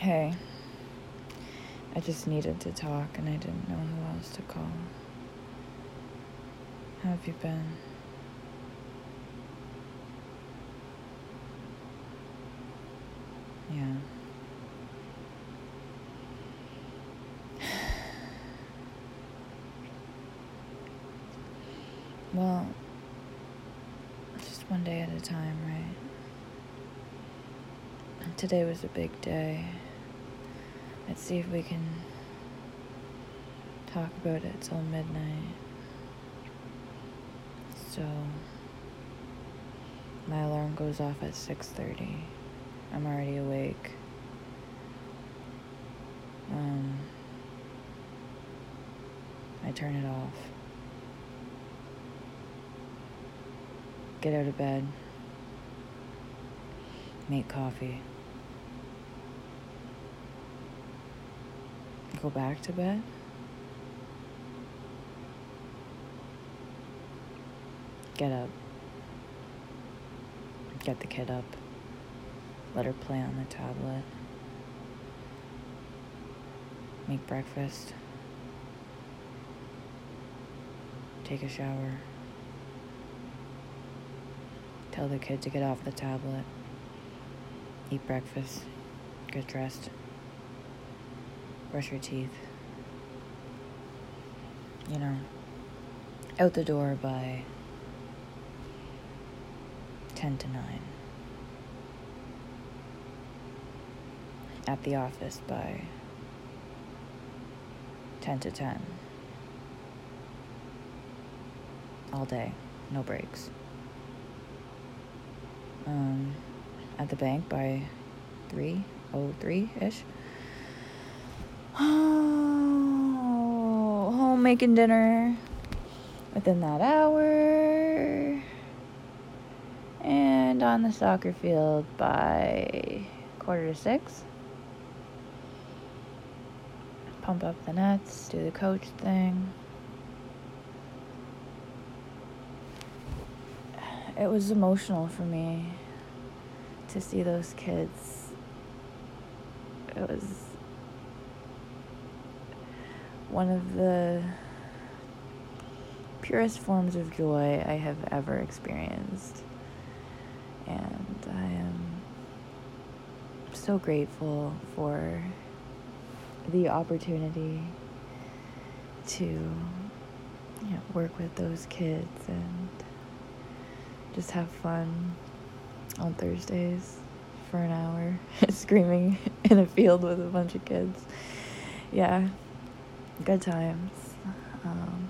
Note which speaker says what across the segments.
Speaker 1: Hey, I just needed to talk and I didn't know who else to call. How have you been? Yeah. Well, just one day at a time, right? Today was a big day. Let's see if we can talk about it till midnight. So my alarm goes off at 6:30. I'm already awake. Um I turn it off. Get out of bed. Make coffee. Go back to bed. Get up. Get the kid up. Let her play on the tablet. Make breakfast. Take a shower. Tell the kid to get off the tablet. Eat breakfast. Get dressed. Brush your teeth. You know, out the door by 10 to 9. At the office by 10 to 10. All day, no breaks. Um, at the bank by 3.03 ish. Oh, home making dinner within that hour. And on the soccer field by quarter to six. Pump up the nets, do the coach thing. It was emotional for me to see those kids. It was one of the purest forms of joy I have ever experienced. And I am so grateful for the opportunity to you know, work with those kids and just have fun on Thursdays for an hour, screaming in a field with a bunch of kids. Yeah, good times. Um,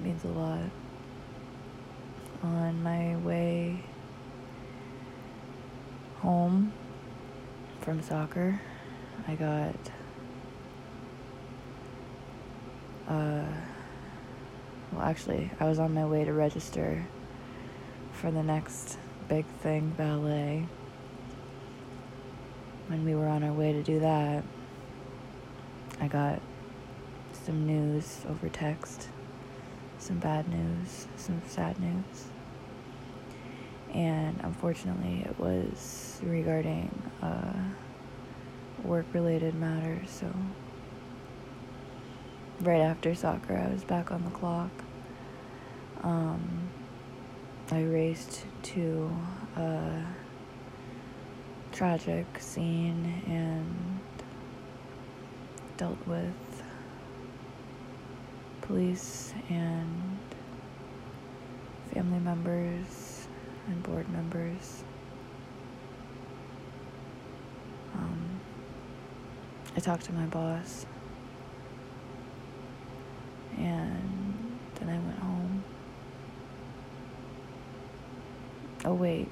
Speaker 1: means a lot. On my way home from soccer, I got uh, well, actually, I was on my way to register for the next big thing, ballet. When we were on our way to do that, I got some news over text, some bad news, some sad news. And unfortunately, it was regarding uh, work related matters, so right after soccer, I was back on the clock. Um, I raced to a tragic scene and dealt with police and family members and board members. Um, I talked to my boss and then I went home. Oh, wait,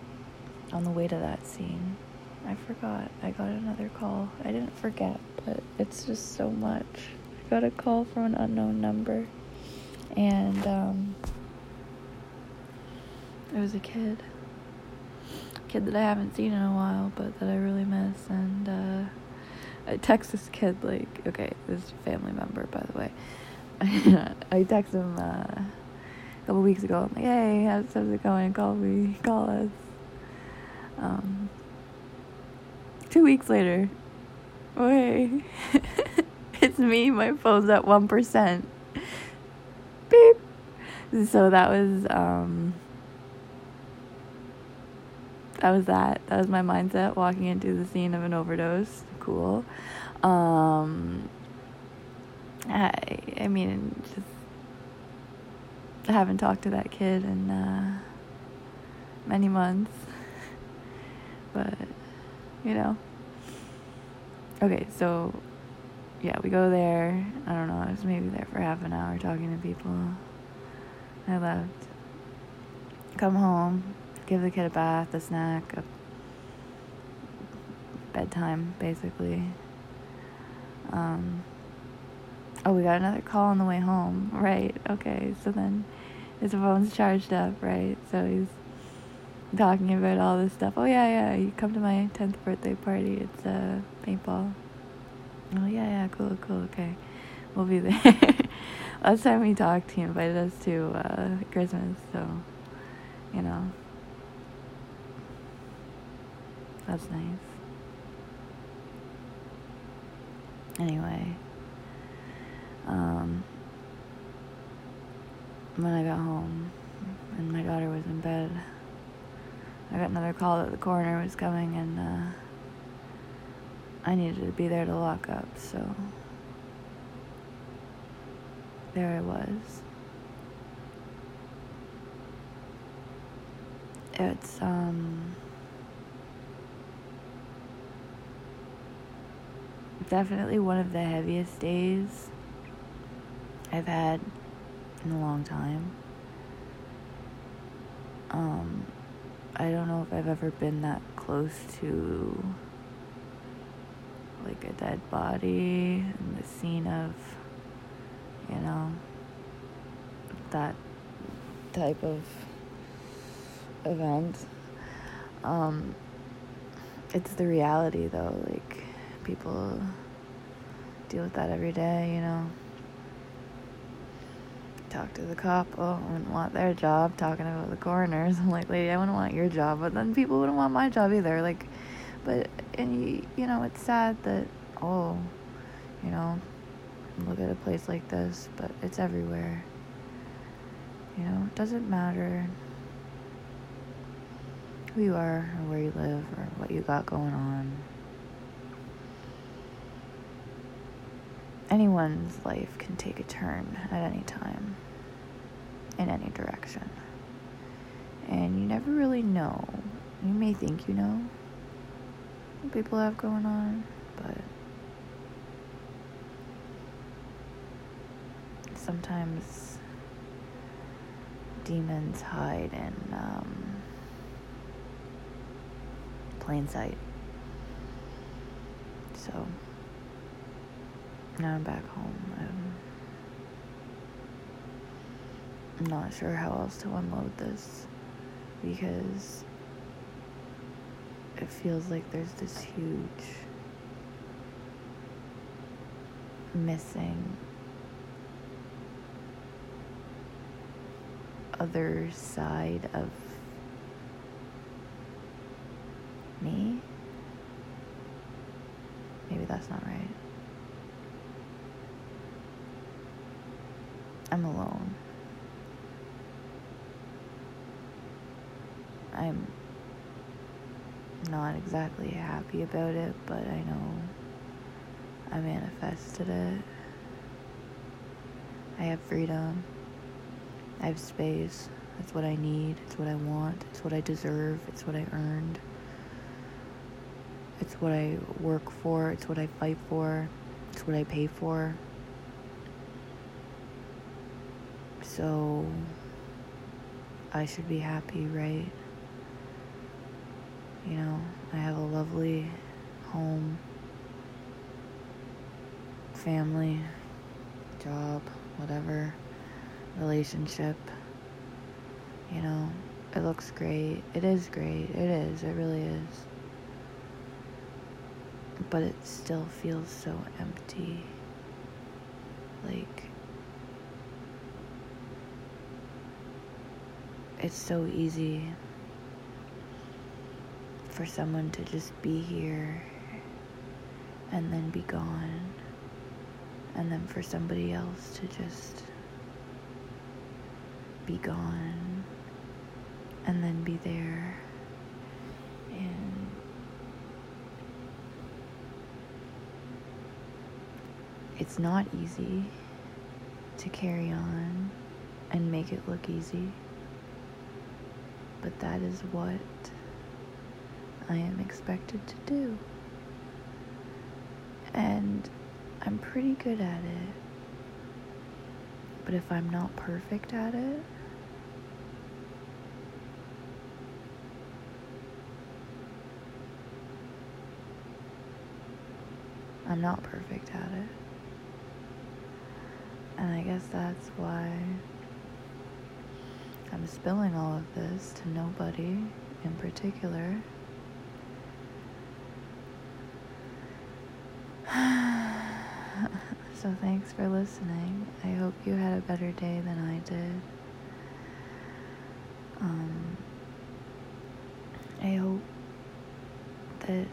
Speaker 1: on the way to that scene, I forgot. I got another call. I didn't forget, but it's just so much. I got a call from an unknown number, and um, it was a kid. A kid that I haven't seen in a while, but that I really miss. And uh, text this kid, like, okay, this family member, by the way. I texted him uh, a couple weeks ago. I'm like, hey, how's, how's it going? Call me, call us. Um, Two weeks later. Okay. it's me, my phone's at 1%. Beep. So that was, um, that was that. That was my mindset walking into the scene of an overdose. Cool. Um, I, I mean, just I haven't talked to that kid in uh, many months, but you know. Okay, so yeah, we go there. I don't know. I was maybe there for half an hour talking to people. I left. Come home, give the kid a bath, a snack, a bedtime, basically. Um, oh, we got another call on the way home. Right. Okay. So then his phone's charged up, right? So he's talking about all this stuff. Oh yeah, yeah. You come to my tenth birthday party. It's a uh, paintball. Oh yeah, yeah. Cool, cool. Okay, we'll be there. Last time we talked, he invited us to uh, Christmas. So, you know, that's nice. Anyway, um, when I got home and my daughter was in bed, I got another call that the coroner was coming and uh, I needed to be there to lock up, so there I was. It's, um, definitely one of the heaviest days I've had in a long time. Um, I don't know if I've ever been that close to like a dead body and the scene of, you know, that type of event. Um, it's the reality though, like people deal with that every day, you know talk to the cop. Oh, I wouldn't want their job talking about the coroners. I'm like, lady, I wouldn't want your job, but then people wouldn't want my job either. Like, but and you, you know, it's sad that oh, you know, look at a place like this, but it's everywhere. You know, it doesn't matter who you are or where you live or what you got going on. Anyone's life can take a turn at any time in any direction. And you never really know. You may think you know what people have going on, but sometimes demons hide in um, plain sight. So now I'm back home. I'm not sure how else to unload this because it feels like there's this huge missing other side of me. Maybe that's not right. I'm alone. I'm not exactly happy about it, but I know I manifested it. I have freedom. I have space. It's what I need. It's what I want. It's what I deserve. It's what I earned. It's what I work for. It's what I fight for. It's what I pay for. So I should be happy, right? You know, I have a lovely home, family, job, whatever, relationship. You know, it looks great. It is great. It is. It really is. But it still feels so empty. Like, it's so easy for someone to just be here and then be gone. And then for somebody else to just be gone and then be there. And it's not easy to carry on and make it look easy. But that is what I am expected to do. And I'm pretty good at it. But if I'm not perfect at it, I'm not perfect at it. And I guess that's why I'm spilling all of this to nobody in particular. so thanks for listening. I hope you had a better day than I did. Um, I hope that